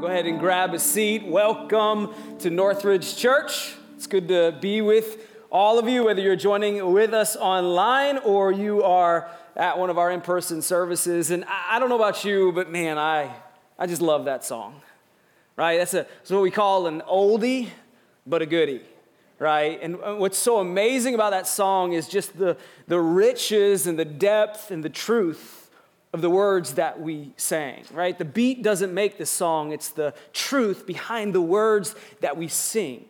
Go ahead and grab a seat. Welcome to Northridge Church. It's good to be with all of you, whether you're joining with us online or you are at one of our in person services. And I don't know about you, but man, I, I just love that song, right? That's, a, that's what we call an oldie, but a goodie right? And what's so amazing about that song is just the, the riches and the depth and the truth of the words that we sang, right? The beat doesn't make the song, it's the truth behind the words that we sing,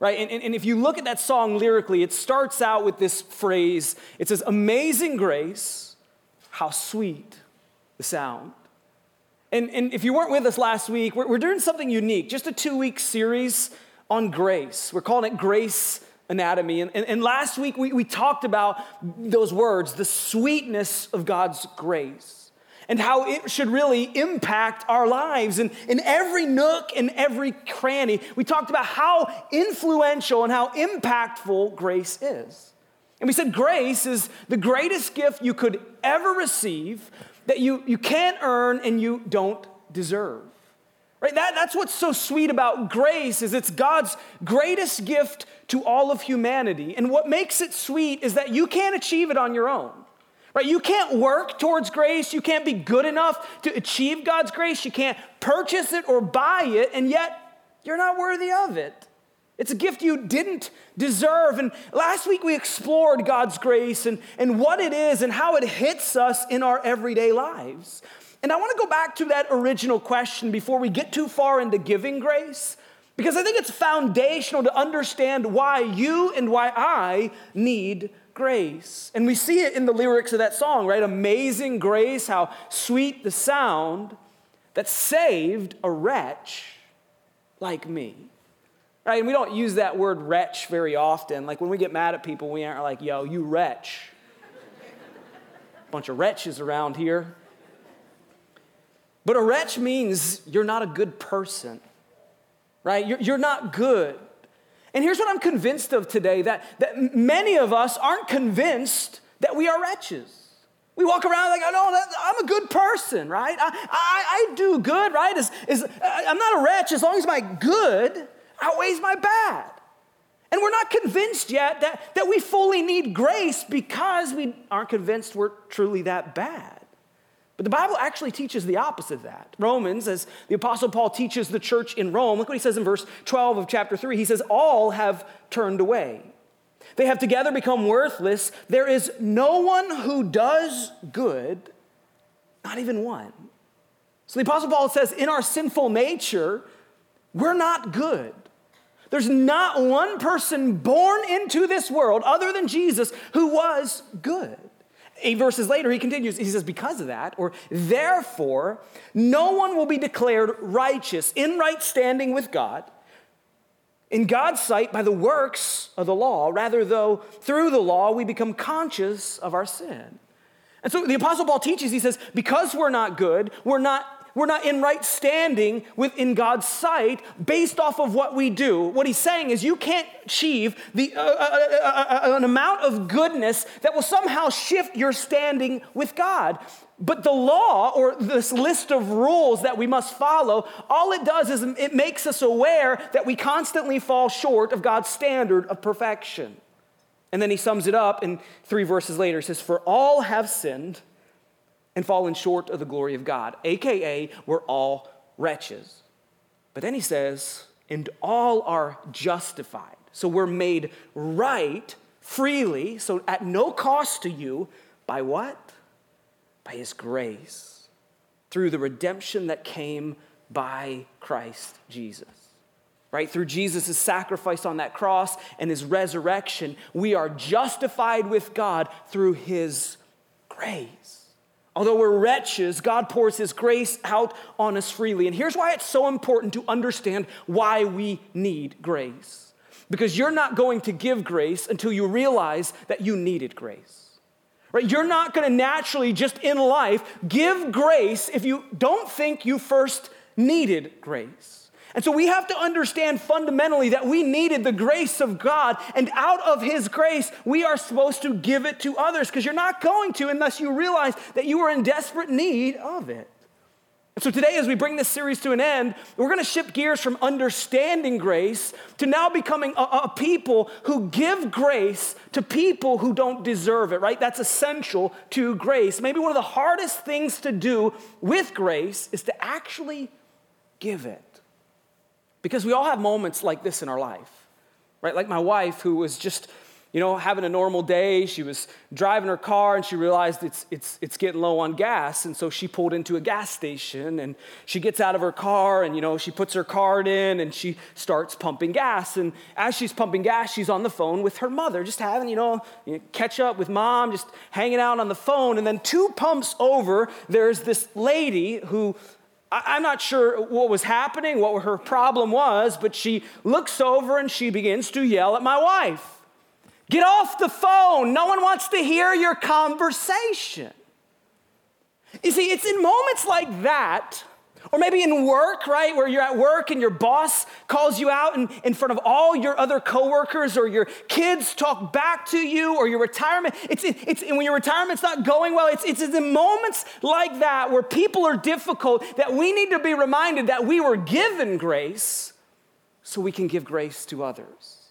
right? And, and, and, if you look at that song lyrically, it starts out with this phrase it says, Amazing grace, how sweet the sound. And, and if you weren't with us last week, we're, we're doing something unique, just a two week series on grace. We're calling it Grace Anatomy. And, and, and last week we, we talked about those words, the sweetness of God's grace, and how it should really impact our lives. And in every nook and every cranny, we talked about how influential and how impactful grace is. And we said grace is the greatest gift you could ever receive that you, you can't earn and you don't deserve. Right? That, that's what's so sweet about grace is it's God's greatest gift to all of humanity. And what makes it sweet is that you can't achieve it on your own. Right? You can't work towards grace. You can't be good enough to achieve God's grace. You can't purchase it or buy it, and yet you're not worthy of it. It's a gift you didn't deserve. And last week we explored God's grace and, and what it is and how it hits us in our everyday lives. And I want to go back to that original question before we get too far into giving grace, because I think it's foundational to understand why you and why I need grace. And we see it in the lyrics of that song, right? Amazing grace, how sweet the sound that saved a wretch like me. Right? And we don't use that word wretch very often. Like when we get mad at people, we aren't like, yo, you wretch. Bunch of wretches around here. But a wretch means you're not a good person, right? You're, you're not good. And here's what I'm convinced of today that, that many of us aren't convinced that we are wretches. We walk around like, oh, no, I'm a good person, right? I, I, I do good, right? Is, is, I'm not a wretch as long as my good outweighs my bad. And we're not convinced yet that, that we fully need grace because we aren't convinced we're truly that bad. But the Bible actually teaches the opposite of that. Romans, as the Apostle Paul teaches the church in Rome, look what he says in verse 12 of chapter 3. He says, All have turned away. They have together become worthless. There is no one who does good, not even one. So the Apostle Paul says, In our sinful nature, we're not good. There's not one person born into this world other than Jesus who was good. Eight verses later, he continues, he says, Because of that, or therefore, no one will be declared righteous in right standing with God in God's sight by the works of the law, rather, though through the law we become conscious of our sin. And so the Apostle Paul teaches, he says, because we're not good, we're not we're not in right standing within God's sight based off of what we do. What he's saying is you can't achieve the, uh, uh, uh, uh, an amount of goodness that will somehow shift your standing with God. But the law, or this list of rules that we must follow, all it does is it makes us aware that we constantly fall short of God's standard of perfection. And then he sums it up in three verses later. He says, For all have sinned and fallen short of the glory of God, aka we're all wretches. But then he says, and all are justified. So we're made right freely, so at no cost to you, by what? By his grace, through the redemption that came by Christ Jesus. Right? Through Jesus' sacrifice on that cross and his resurrection, we are justified with God through his grace. Although we're wretches, God pours His grace out on us freely. And here's why it's so important to understand why we need grace. Because you're not going to give grace until you realize that you needed grace. Right? You're not going to naturally, just in life, give grace if you don't think you first needed grace. And so we have to understand fundamentally that we needed the grace of God, and out of His grace, we are supposed to give it to others because you're not going to unless you realize that you are in desperate need of it. And so today, as we bring this series to an end, we're going to shift gears from understanding grace to now becoming a, a, people who give grace to people who don't deserve it, right? That's essential to grace. Maybe one of the hardest things to do with grace is to actually give it. Because we all have moments like this in our life, right? Like my wife, who was just you know, having a normal day. She was driving her car and she realized it's, it's, it's getting low on gas. And so she pulled into a gas station and she gets out of her car and, you know, she puts her card in and she starts pumping gas. And as she's pumping gas, she's on the phone with her mother, just having, you know, catch up with mom, just hanging out on the phone. And then two pumps over, there's this lady who I'm not sure what was happening, what her problem was, but she looks over and she begins to yell at my wife. Get off the phone. No one wants to hear your conversation. You see, it's in moments like that, or maybe in work, right, where you're at work and your boss calls you out in, in front of all your other coworkers, or your kids talk back to you, or your retirement. It's, it's when your retirement's not going well, it's, it's in moments like that where people are difficult that we need to be reminded that we were given grace so we can give grace to others.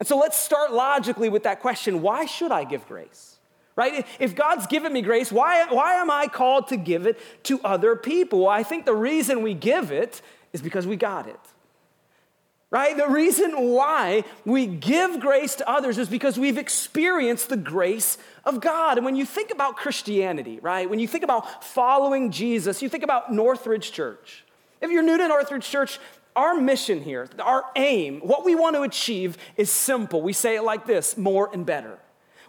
And so let's start logically with that question why should I give grace? Right? If God's given me grace, why, why am I called to give it to other people? Well, I think the reason we give it is because we got it. Right? The reason why we give grace to others is because we've experienced the grace of God. And when you think about Christianity, right? When you think about following Jesus, you think about Northridge Church. If you're new to Northridge Church, our mission here, our aim, what we want to achieve is simple. We say it like this more and better.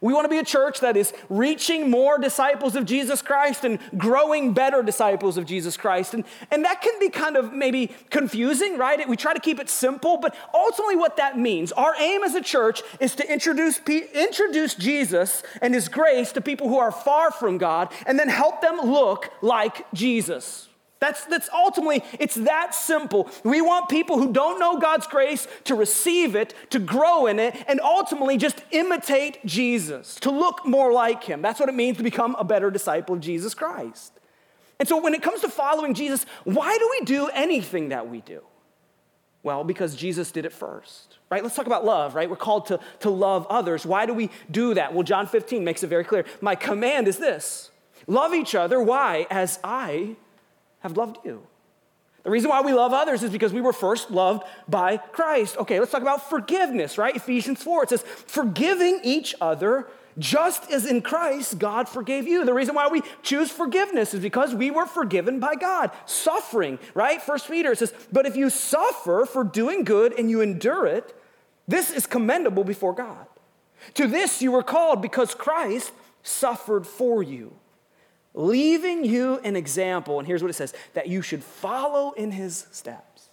We want to be a church that is reaching more disciples of Jesus Christ and growing better disciples of Jesus Christ. And, and that can be kind of maybe confusing, right? We try to keep it simple, but ultimately, what that means, our aim as a church is to introduce, introduce Jesus and his grace to people who are far from God and then help them look like Jesus. That's, that's ultimately, it's that simple. We want people who don't know God's grace to receive it, to grow in it, and ultimately just imitate Jesus, to look more like him. That's what it means to become a better disciple of Jesus Christ. And so when it comes to following Jesus, why do we do anything that we do? Well, because Jesus did it first, right? Let's talk about love, right? We're called to, to love others. Why do we do that? Well, John 15 makes it very clear. My command is this love each other. Why? As I have loved you. The reason why we love others is because we were first loved by Christ. Okay, let's talk about forgiveness, right? Ephesians 4, it says, forgiving each other just as in Christ God forgave you. The reason why we choose forgiveness is because we were forgiven by God. Suffering, right? First Peter says, but if you suffer for doing good and you endure it, this is commendable before God. To this you were called because Christ suffered for you leaving you an example. And here's what it says that you should follow in his steps.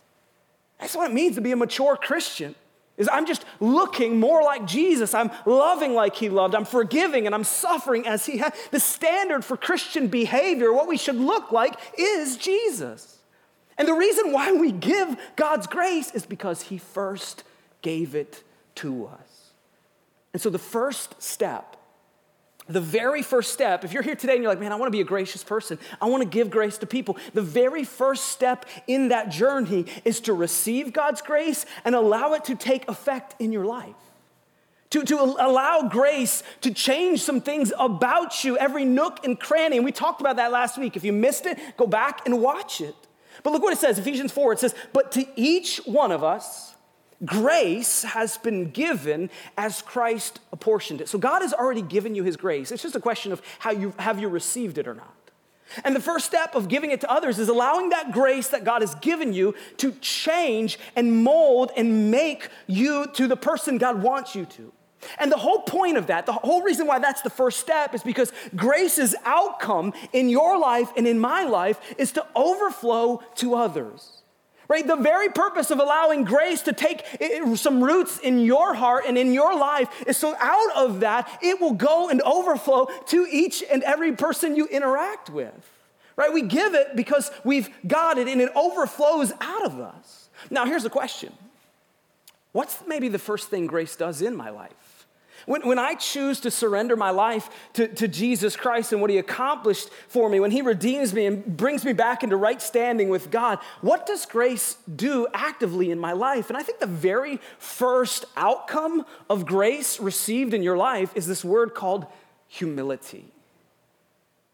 That's what it means to be a mature Christian. Is I'm just looking more like Jesus. I'm loving like he loved. I'm forgiving and I'm suffering as he had. The standard for Christian behavior, what we should look like, is Jesus. And the reason why we give God's grace is because he first gave it to us. And so the first step the very first step, if you're here today and you're like, man, I want to be a gracious person, I want to give grace to people, the very first step in that journey is to receive God's grace and allow it to take effect in your life. To, to allow grace to change some things about you, every nook and cranny. And we talked about that last week. If you missed it, go back and watch it. But look what it says Ephesians 4 it says, But to each one of us, Grace has been given as Christ apportioned it. So God has already given you his grace. It's just a question of how you have you received it or not. And the first step of giving it to others is allowing that grace that God has given you to change and mold and make you to the person God wants you to. And the whole point of that, the whole reason why that's the first step is because grace's outcome in your life and in my life is to overflow to others. Right? The very purpose of allowing grace to take some roots in your heart and in your life is so out of that, it will go and overflow to each and every person you interact with. Right? We give it because we've got it and it overflows out of us. Now, here's the question What's maybe the first thing grace does in my life? When, when I choose to surrender my life to, to Jesus Christ and what He accomplished for me, when He redeems me and brings me back into right standing with God, what does grace do actively in my life? And I think the very first outcome of grace received in your life is this word called humility.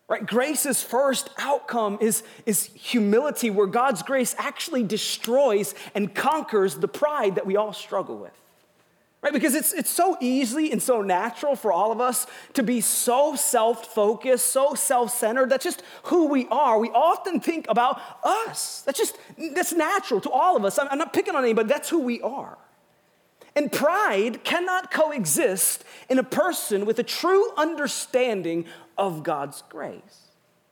Right? Grace's first outcome is, is humility, where God's grace actually destroys and conquers the pride that we all struggle with. Right? Because it's, it's so easy and so natural for all of us to be so self focused, so self centered. That's just who we are. We often think about us. That's just, that's natural to all of us. I'm, I'm not picking on anybody, that's who we are. And pride cannot coexist in a person with a true understanding of God's grace.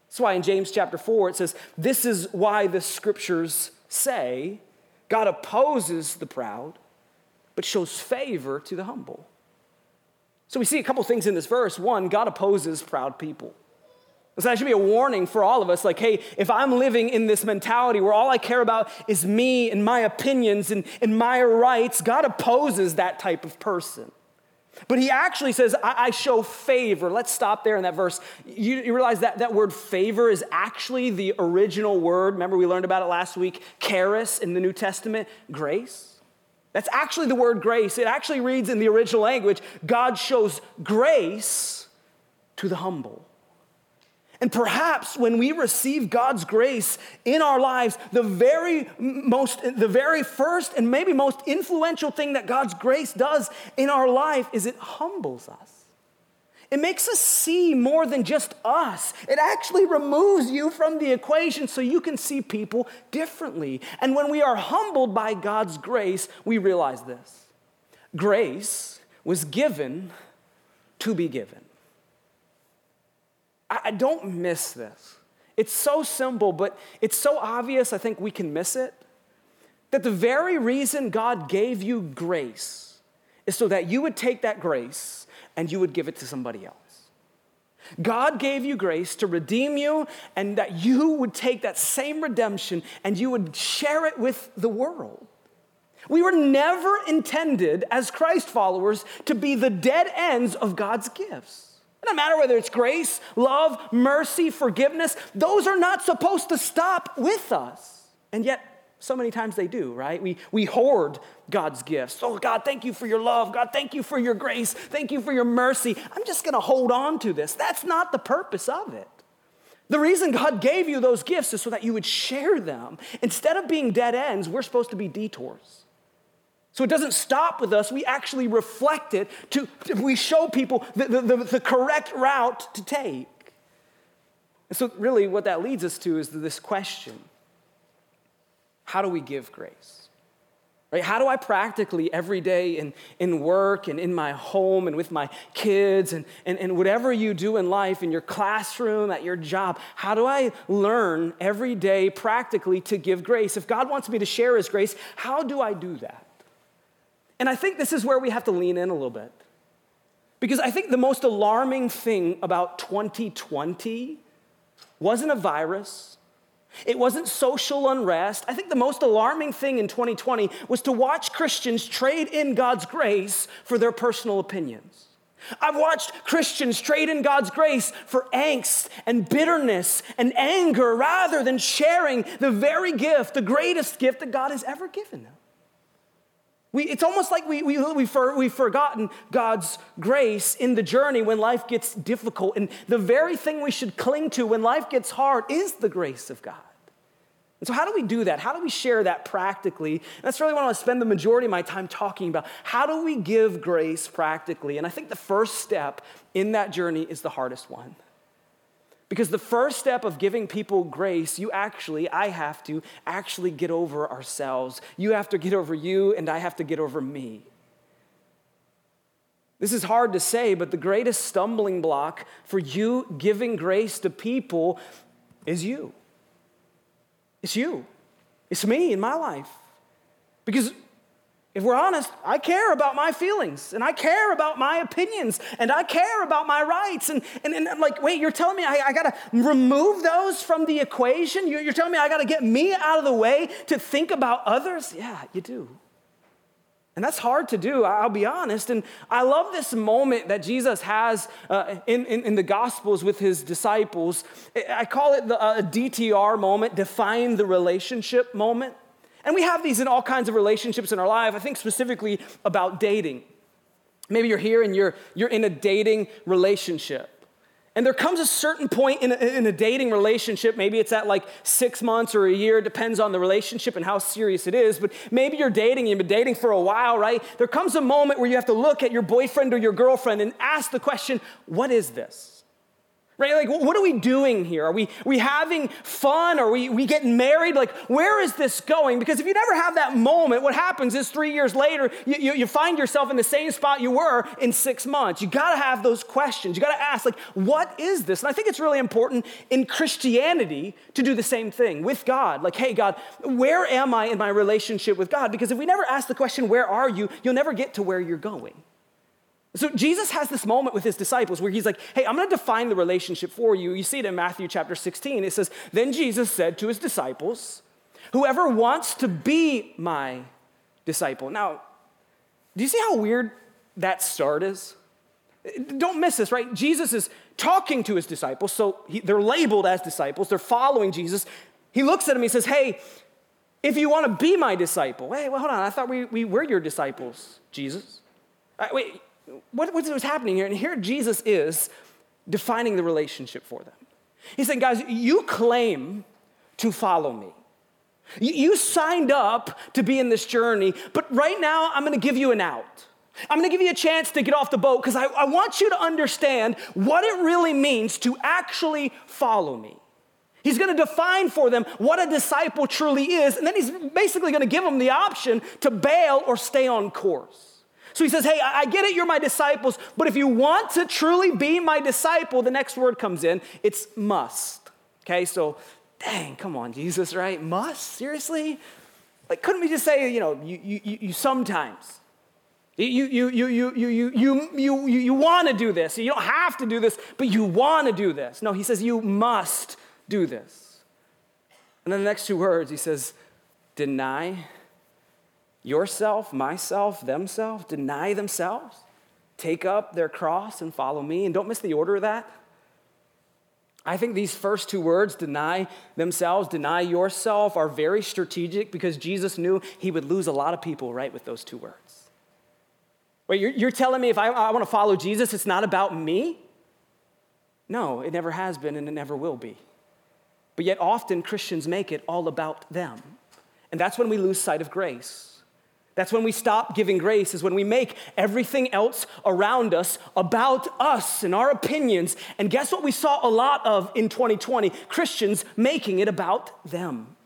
That's why in James chapter 4 it says, This is why the scriptures say, God opposes the proud but shows favor to the humble. So we see a couple things in this verse. One, God opposes proud people. So that should be a warning for all of us like, hey, if I'm living in this mentality where all I care about is me and my opinions and, and my rights, God opposes that type of person. But he actually says, I, I show favor. Let's stop there in that verse. You, you, realize that that word favor is actually the original word. Remember, we learned about it last week charis in the New Testament, grace. That's actually the word grace. It actually reads in the original language God shows grace to the humble. And perhaps when we receive God's grace in our lives, the very most, the very first and maybe most influential thing that God's grace does in our life is it humbles us. It makes us see more than just us. It actually removes you from the equation so you can see people differently. And when we are humbled by God's grace, we realize this grace was given to be given. I, don't miss this. It's so simple, but it's so obvious, I think we can miss it. That the very reason God gave you grace is so that you would take that grace and you would give it to somebody else. God gave you grace to redeem you, and that you would take that same redemption and you would share it with the world. We were never intended as Christ followers to be the dead ends of God's gifts. It doesn't matter whether it's grace, love, mercy, forgiveness, those are not supposed to stop with us. And yet, so many times they do, right? We, we hoard God's gifts. Oh, God, thank you for your love. God, thank you for your grace. Thank you for your mercy. I'm just going to hold on to this. That's not the purpose of it. The reason God gave you those gifts is so that you would share them. Instead of being dead ends, we're supposed to be detours. So it doesn't stop with us. We actually reflect it to, we show people the, the, the, the correct route to take. And so, really, what that leads us to is this question how do we give grace? Right? How do I practically every day in, in work and in my home and with my kids and, and, and whatever you do in life, in your classroom, at your job, how do I learn every day practically to give grace? If God wants me to share His grace, how do I do that? And I think this is where we have to lean in a little bit. Because I think the most alarming thing about 2020 wasn't a virus, it wasn't social unrest. I think the most alarming thing in 2020 was to watch Christians trade in God's grace for their personal opinions. I've watched Christians trade in God's grace for angst and bitterness and anger rather than sharing the very gift, the greatest gift that God has ever given them. We, it's almost like we, we, we for, we've forgotten God's grace in the journey when life gets difficult. And the very thing we should cling to when life gets hard is the grace of God. And so, how do we do that? How do we share that practically? And that's really what I want to spend the majority of my time talking about. How do we give grace practically? And I think the first step in that journey is the hardest one. Because the first step of giving people grace, you actually, I have to actually get over ourselves. You have to get over you, and I have to get over me. This is hard to say, but the greatest stumbling block for you giving grace to people is you. It's you. It's me in my life. Because if we're honest, I care about my feelings and I care about my opinions and I care about my rights. And, and, and I'm like, wait, you're telling me I, I got to remove those from the equation? You're, you're telling me I got to get me out of the way to think about others? Yeah, you do. And that's hard to do, I'll be honest. And I love this moment that Jesus has uh, in, in, in, the Gospels with his disciples. I call it the uh, DTR moment, define the relationship moment. And we have these in all kinds of relationships in our life. I think specifically about dating. Maybe you're here and you're, you're in a dating relationship. And there comes a certain point in a, in a, dating relationship, maybe it's at like six months or a year, depends on the relationship and how serious it is, but maybe you're dating, you've been dating for a while, right? There comes a moment where you have to look at your boyfriend or your girlfriend and ask the question, what is this? Right? Like, what are we doing here? Are we, are we having fun? Are we, we getting married? Like, where is this going? Because if you never have that moment, what happens is three years later, you, you, you find yourself in the same spot you were in six months. You gotta have those questions. You gotta ask, like, what is this? And I think it's really important in Christianity to do the same thing with God. Like, hey, God, where am I in my relationship with God? Because if we never ask the question, where are you, you'll never get to where you're going. So Jesus has this moment with his disciples where he's like, hey, I'm going to define the relationship for you. You see it in Matthew chapter 16. It says, Then Jesus said to his disciples, Whoever wants to be my disciple. Now, do you see how weird that start is? Don't miss this, right? Jesus is talking to his disciples, so he, they're labeled as disciples, they're following Jesus. He looks at him, he says, Hey, if you want to be my disciple, hey, well, hold on, I thought we, we were your disciples, Jesus. Right, wait, what, what's happening here? And here Jesus is defining the relationship for them. He's saying, guys, you claim to follow me. You signed up to be in this journey, but right now I'm gonna give you an out. I'm gonna give you a chance to get off the boat because I, I, want you to understand what it really means to actually follow me. He's gonna define for them what a disciple truly is, and then he's basically gonna give them the option to bail or stay on course. So he says, Hey, I get it, you're my disciples, but if you want to truly be my disciple, the next word comes in, it's must. Okay, so dang, come on, Jesus, right? Must? Seriously? Like, couldn't we just say, you know, you, you, you sometimes? You, you, you, you, you, you, you, you, you, want to do this. You don't have to do this, but you want to do this. No, he says, you must do this. And then the next two words, he says, deny yourself, myself, themselves, deny themselves, take up their cross and follow me. And don't miss the order of that. I think these first two words, deny themselves, deny yourself, are very strategic because Jesus knew he would lose a lot of people right with those two words. Wait, you're, you're telling me if I, I want to follow Jesus, it's not about me? No, it never has been and it never will be. But yet, often Christians make it all about them. And that's when we lose sight of grace. That's when we stop giving grace, is when we make everything else around us about us and our opinions. And guess what we saw a lot of in 2020? Christians making it about them.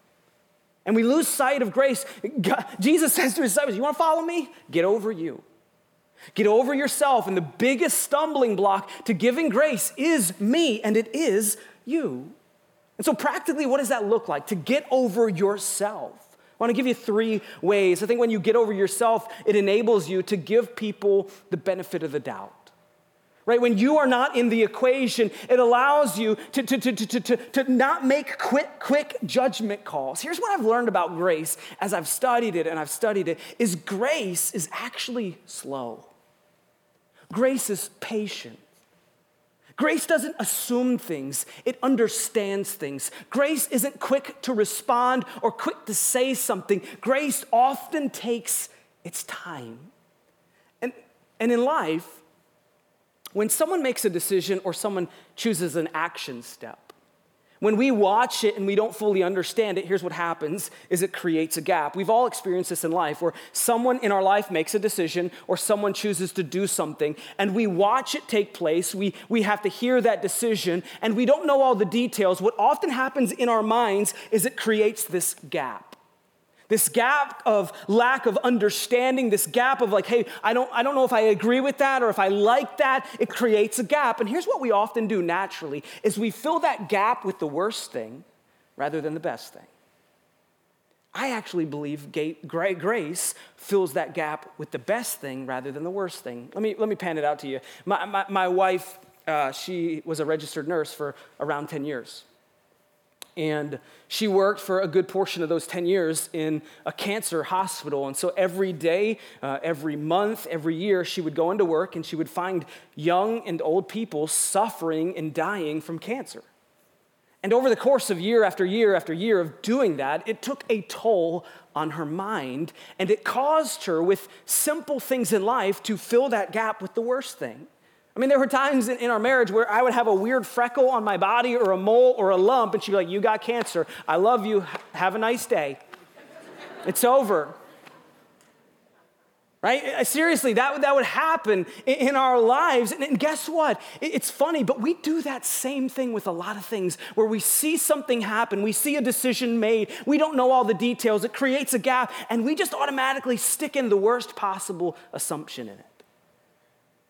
And we lose sight of grace. God, Jesus says to his disciples, You want to follow me? Get over you. Get over yourself. And the biggest stumbling block to giving grace is me, and it is you. And so, practically, what does that look like? To get over yourself. I want to give you three ways. I think when you get over yourself, it enables you to give people the benefit of the doubt. Right? When you are not in the equation, it allows you to, to, to, to, to, to not make quick, quick judgment calls. Here's what I've learned about grace as I've studied it and I've studied it is grace is actually slow. Grace is patient. Grace doesn't assume things, it understands things. Grace isn't quick to respond or quick to say something. Grace often takes its time. And, and in life, when someone makes a decision or someone chooses an action step, when we watch it and we don't fully understand it, here's what happens is it creates a gap. We've all experienced this in life where someone in our life makes a decision or someone chooses to do something and we watch it take place. We, we have to hear that decision and we don't know all the details. What often happens in our minds is it creates this gap. This gap of lack of understanding, this gap of like, hey, I don't, I don't know if I agree with that or if I like that, it creates a gap. And here's what we often do naturally is we fill that gap with the worst thing rather than the best thing. I actually believe grace fills that gap with the best thing rather than the worst thing. Let me, let me pan it out to you. My, my, my wife, uh, she was a registered nurse for around 10 years. And she worked for a good portion of those 10 years in a cancer hospital. And so every day, uh, every month, every year, she would go into work and she would find young and old people suffering and dying from cancer. And over the course of year after year after year of doing that, it took a toll on her mind and it caused her, with simple things in life, to fill that gap with the worst thing. I mean, there were times in, in, our marriage where I would have a weird freckle on my body or a mole or a lump, and she'd be like, You got cancer. I love you. Have a nice day. it's over. Right? Seriously, that, that would happen in, in our lives. And, and guess what? It, it's funny, but we do that same thing with a lot of things where we see something happen, we see a decision made, we don't know all the details, it creates a gap, and we just automatically stick in the worst possible assumption in it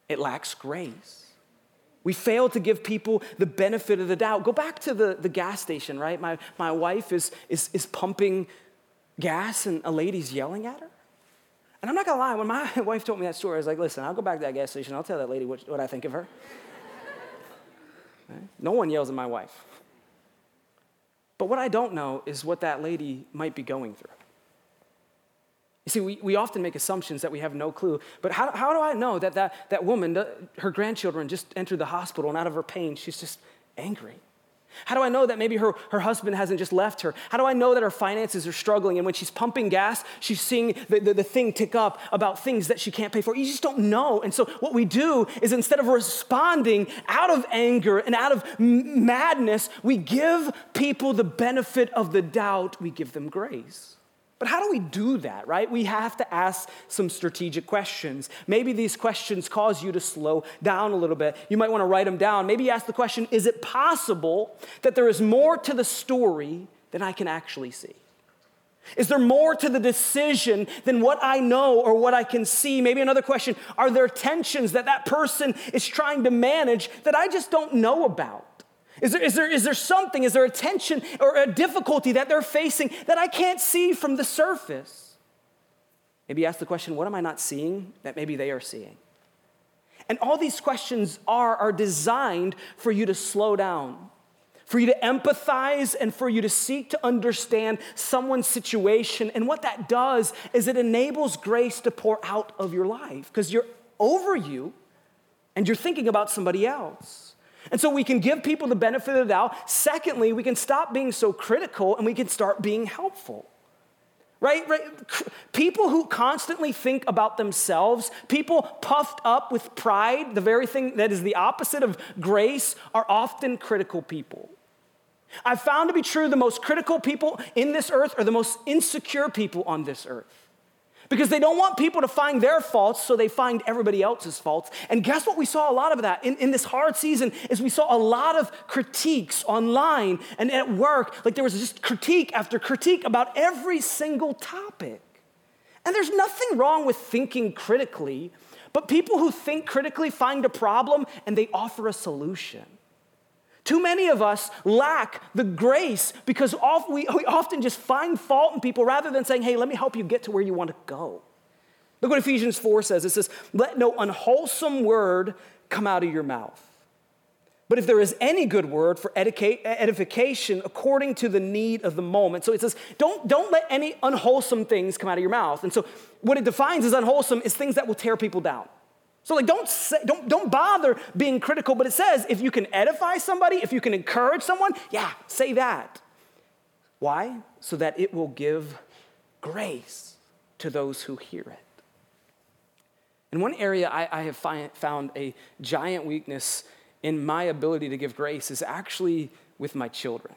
it lacks grace. We fail to give people the benefit of the doubt. Go back to the, the gas station, right? My, my wife is, is, is pumping gas and a lady's yelling at her. And I'm not gonna lie, when my wife told me that story, I was like, listen, I'll go back to that gas station, I'll tell that lady what, what I think of her. Right? No one yells at my wife. But what I don't know is what that lady might be going through. You see, we, we often make assumptions that we have no clue. But how, how do I know that, that that woman, her grandchildren just entered the hospital and out of her pain, she's just angry? How do I know that maybe her, her husband hasn't just left her? How do I know that her finances are struggling and when she's pumping gas, she's seeing the, the, the, thing tick up about things that she can't pay for? You just don't know. And so, what we do is instead of responding out of anger and out of madness, we give people the benefit of the doubt, we give them grace. But how do we do that, right? We have to ask some strategic questions. Maybe these questions cause you to slow down a little bit. You might want to write them down. Maybe ask the question Is it possible that there is more to the story than I can actually see? Is there more to the decision than what I know or what I can see? Maybe another question Are there tensions that that person is trying to manage that I just don't know about? Is there, is, there, is there something, is there a tension or a difficulty that they're facing that I can't see from the surface? Maybe ask the question, what am I not seeing that maybe they are seeing? And all these questions are, are designed for you to slow down, for you to empathize, and for you to seek to understand someone's situation. And what that does is it enables grace to pour out of your life because you're over you and you're thinking about somebody else. And so we can give people the benefit of the doubt. Secondly, we can stop being so critical and we can start being helpful. Right? right? People who constantly think about themselves, people puffed up with pride, the very thing that is the opposite of grace, are often critical people. I've found to be true the most critical people in this earth are the most insecure people on this earth because they don't want people to find their faults so they find everybody else's faults. And guess what? We saw a lot of that. In, in this hard season is we saw a lot of critiques online and at work. Like there was just critique after critique about every single topic. And there's nothing wrong with thinking critically but people who think critically find a problem and they offer a solution too many of us lack the grace because we, often just find fault in people rather than saying, hey, let me help you get to where you want to go. Look what Ephesians 4 says it says, let no unwholesome word come out of your mouth. But if there is any good word for edification according to the need of the moment. So it says, don't, don't let any unwholesome things come out of your mouth. And so what it defines as unwholesome is things that will tear people down. So, like, don't, say, don't, don't bother being critical, but it says if you can edify somebody, if you can encourage someone, yeah, say that. Why? So that it will give grace to those who hear it. In one area I, I have found a giant weakness in my ability to give grace is actually with my children.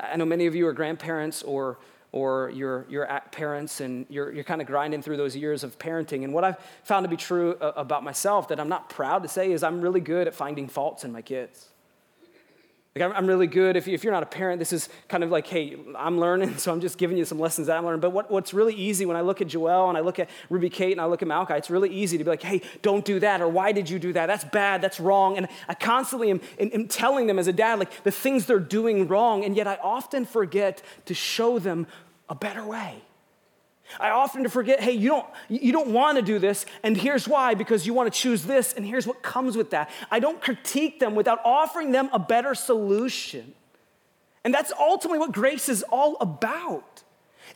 I know many of you are grandparents or or you're, you're parents and you're, you're kind of grinding through those years of parenting. And what I've found to be true uh, about myself that I'm not proud to say is I'm really good at finding faults in my kids. Like I'm, really good. If, you're not a parent, this is kind of like, hey, I'm learning, so I'm just giving you some lessons that I'm learning. But what, what's really easy when I look at Joelle and I look at Ruby Kate and I look at Malachi, it's really easy to be like, hey, don't do that, or why did you do that? That's bad, that's wrong. And I constantly am, am telling them as a dad, like the things they're doing wrong, and yet I often forget to show them a better way. I often forget, hey, you don't, you don't want to do this, and here's why, because you want to choose this, and here's what comes with that. I don't critique them without offering them a better solution. And that's ultimately what grace is all about.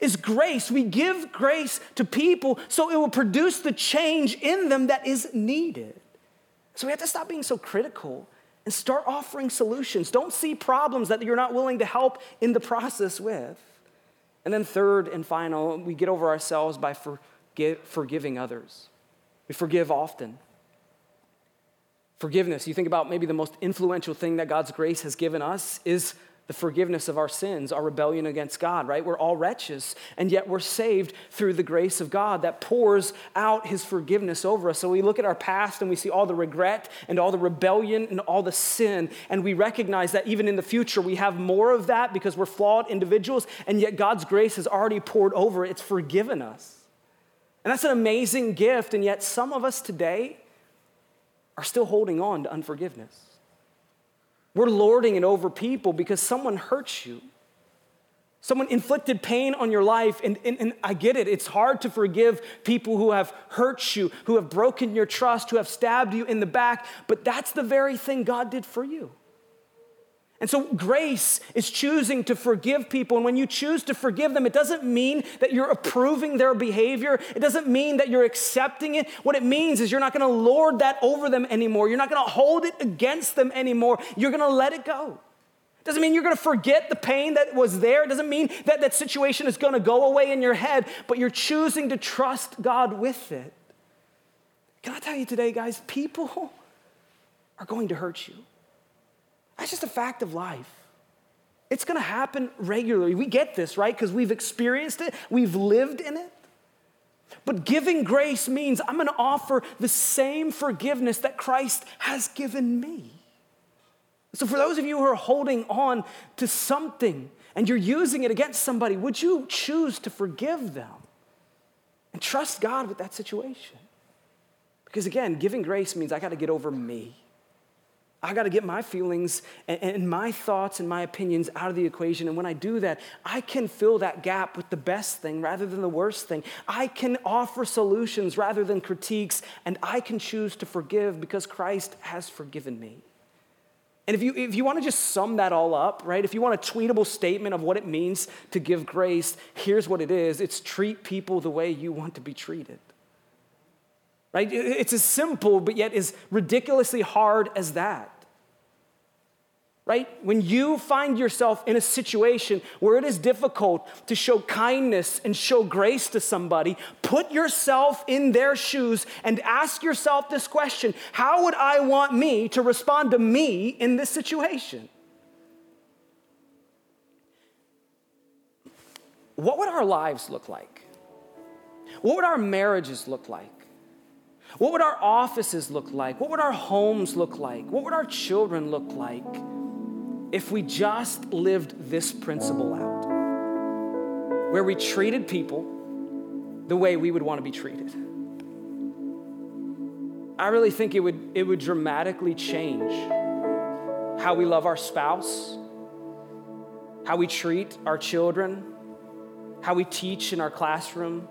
Is grace. We give grace to people so it will produce the change in them that is needed. So we have to stop being so critical and start offering solutions. Don't see problems that you're not willing to help in the process with. And then, third and final, we get over ourselves by forgive, forgiving others. We forgive often. Forgiveness, you think about maybe the most influential thing that God's grace has given us is the forgiveness of our sins, our rebellion against God, right? We're all wretches, and yet we're saved through the grace of God that pours out his forgiveness over us. So we look at our past and we see all the regret and all the rebellion and all the sin, and we recognize that even in the future we have more of that because we're flawed individuals, and yet God's grace has already poured over, it's forgiven us. And that's an amazing gift, and yet some of us today are still holding on to unforgiveness. We're lording it over people because someone hurts you. Someone inflicted pain on your life, and, and, and, I get it. It's hard to forgive people who have hurt you, who have broken your trust, who have stabbed you in the back, but that's the very thing God did for you. And so, grace is choosing to forgive people. And when you choose to forgive them, it doesn't mean that you're approving their behavior. It doesn't mean that you're accepting it. What it means is you're not going to lord that over them anymore. You're not going to hold it against them anymore. You're going to let it go. It doesn't mean you're going to forget the pain that was there. It doesn't mean that that situation is going to go away in your head, but you're choosing to trust God with it. Can I tell you today, guys, people are going to hurt you. That's just a fact of life. It's gonna happen regularly. We get this, right? Because we've experienced it, we've lived in it. But giving grace means I'm gonna offer the same forgiveness that Christ has given me. So, for those of you who are holding on to something and you're using it against somebody, would you choose to forgive them and trust God with that situation? Because again, giving grace means I gotta get over me. I got to get my feelings and, and, my thoughts and my opinions out of the equation. And when I do that, I can fill that gap with the best thing rather than the worst thing. I can offer solutions rather than critiques, and I can choose to forgive because Christ has forgiven me. And if you, if you want to just sum that all up, right, if you want a tweetable statement of what it means to give grace, here's what it is it's treat people the way you want to be treated. Right? It's as simple, but yet as ridiculously hard as that. Right? When you find yourself in a situation where it is difficult to show kindness and show grace to somebody, put yourself in their shoes and ask yourself this question How would I want me to respond to me in this situation? What would our lives look like? What would our marriages look like? What would our offices look like? What would our homes look like? What would our children look like if we just lived this principle out? Where we treated people the way we would want to be treated. I really think it would, it would dramatically change how we love our spouse, how we treat our children, how we teach in our classroom,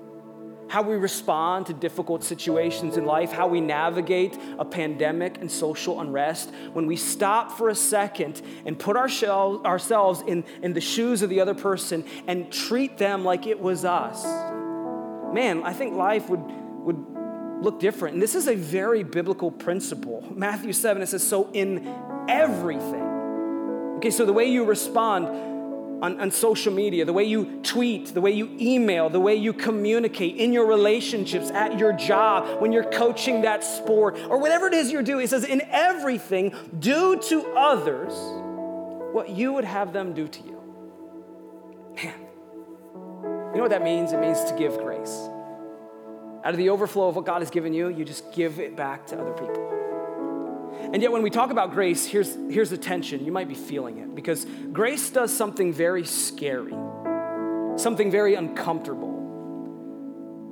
how we respond to difficult situations in life, how we navigate a pandemic and social unrest, when we stop for a second and put ourselves in, in the shoes of the other person and treat them like it was us, man, I think life would, would look different. And this is a very biblical principle. Matthew 7, it says, So in everything. Okay, so the way you respond, on, on, social media, the way you tweet, the way you email, the way you communicate in your relationships, at your job, when you're coaching that sport, or whatever it is you're doing. It says, in everything, do to others what you would have them do to you. Man, you know what that means? It means to give grace. Out of the overflow of what God has given you, you just give it back to other people. And yet, when we talk about grace, here's, here's the tension. You might be feeling it because grace does something very scary, something very uncomfortable.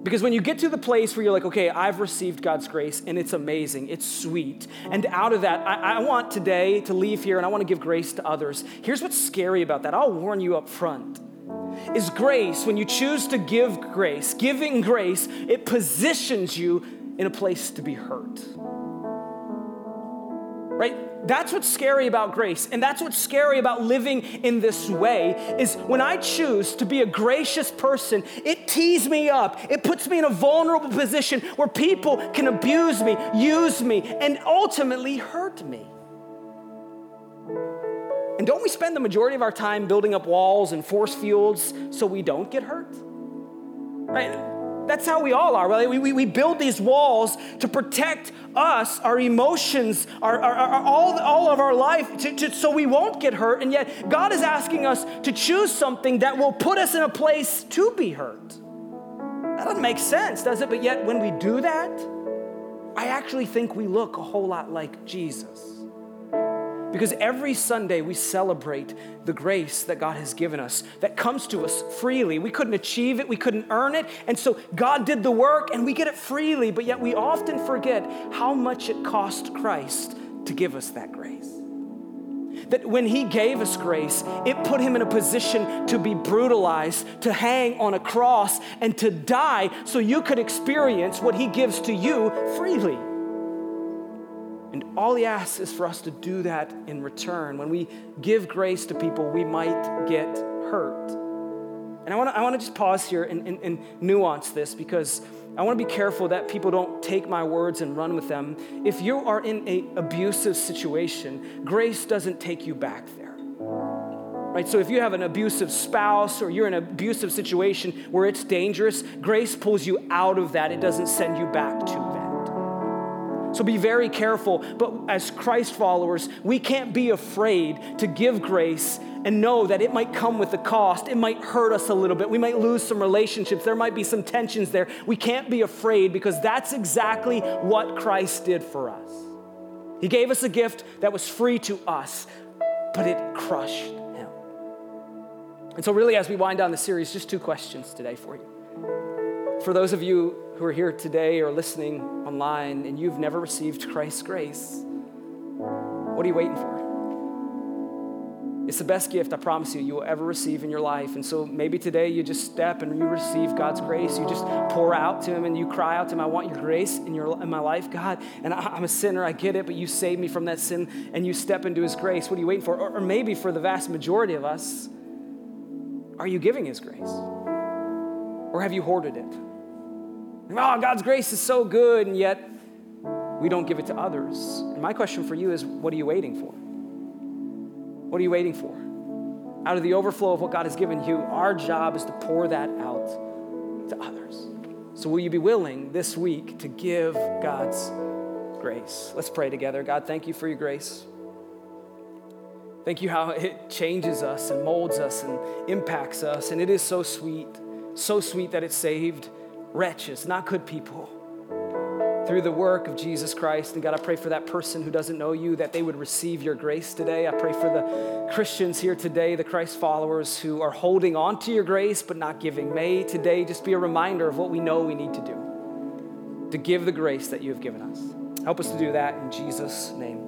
Because when you get to the place where you're like, okay, I've received God's grace and it's amazing, it's sweet. And out of that, I, I, want today to leave here and I want to give grace to others. Here's what's scary about that. I'll warn you up front. Is grace, when you choose to give grace, giving grace, it positions you in a place to be hurt. Right? That's what's scary about grace. And that's what's scary about living in this way is when I choose to be a gracious person, it tees me up. It puts me in a vulnerable position where people can abuse me, use me, and ultimately hurt me. And don't we spend the majority of our time building up walls and force fields so we don't get hurt? Right? That's how we all are. Right? We, we, we build these walls to protect us, our emotions, our, our, our all, all of our life, to, to, so we won't get hurt. And yet, God is asking us to choose something that will put us in a place to be hurt. That doesn't make sense, does it? But yet, when we do that, I actually think we look a whole lot like Jesus. Because every Sunday we celebrate the grace that God has given us that comes to us freely. We couldn't achieve it, we couldn't earn it. And so God did the work and we get it freely, but yet we often forget how much it cost Christ to give us that grace. That when He gave us grace, it put Him in a position to be brutalized, to hang on a cross, and to die so you could experience what He gives to you freely. And all he asks is for us to do that in return. When we give grace to people, we might get hurt. And I wanna, I wanna just pause here and, and, and nuance this because I wanna be careful that people don't take my words and run with them. If you are in an abusive situation, grace doesn't take you back there. Right? So if you have an abusive spouse or you're in an abusive situation where it's dangerous, grace pulls you out of that. It doesn't send you back to. So be very careful. But as Christ followers, we can't be afraid to give grace and know that it might come with a cost. It might hurt us a little bit. We might lose some relationships. There might be some tensions there. We can't be afraid because that's exactly what Christ did for us. He gave us a gift that was free to us, but it crushed him. And so, really, as we wind down the series, just two questions today for you. For those of you who are here today or listening online and you've never received Christ's grace, what are you waiting for? It's the best gift, I promise you, you will ever receive in your life. And so maybe today you just step and you receive God's grace. You just pour out to Him and you cry out to Him, I want your grace in, your, in my life, God. And I, am a sinner, I get it, but you saved me from that sin and you step into His grace. What are you waiting for? Or, or maybe for the vast majority of us, are you giving His grace? Or have you hoarded it? Oh, God's grace is so good, and yet we don't give it to others. And my question for you is what are you waiting for? What are you waiting for? Out of the overflow of what God has given you, our job is to pour that out to others. So, will you be willing this week to give God's grace? Let's pray together. God, thank you for your grace. Thank you how it changes us and molds us and impacts us. And it is so sweet, so sweet that it saved wretches, not good people, through the work of Jesus Christ. And God, I pray for that person who doesn't know you that they would receive your grace today. I pray for the Christians here today, the Christ followers who are holding on to your grace but not giving. May today just be a reminder of what we know we need to do to give the grace that you have given us. Help us to do that in Jesus' name.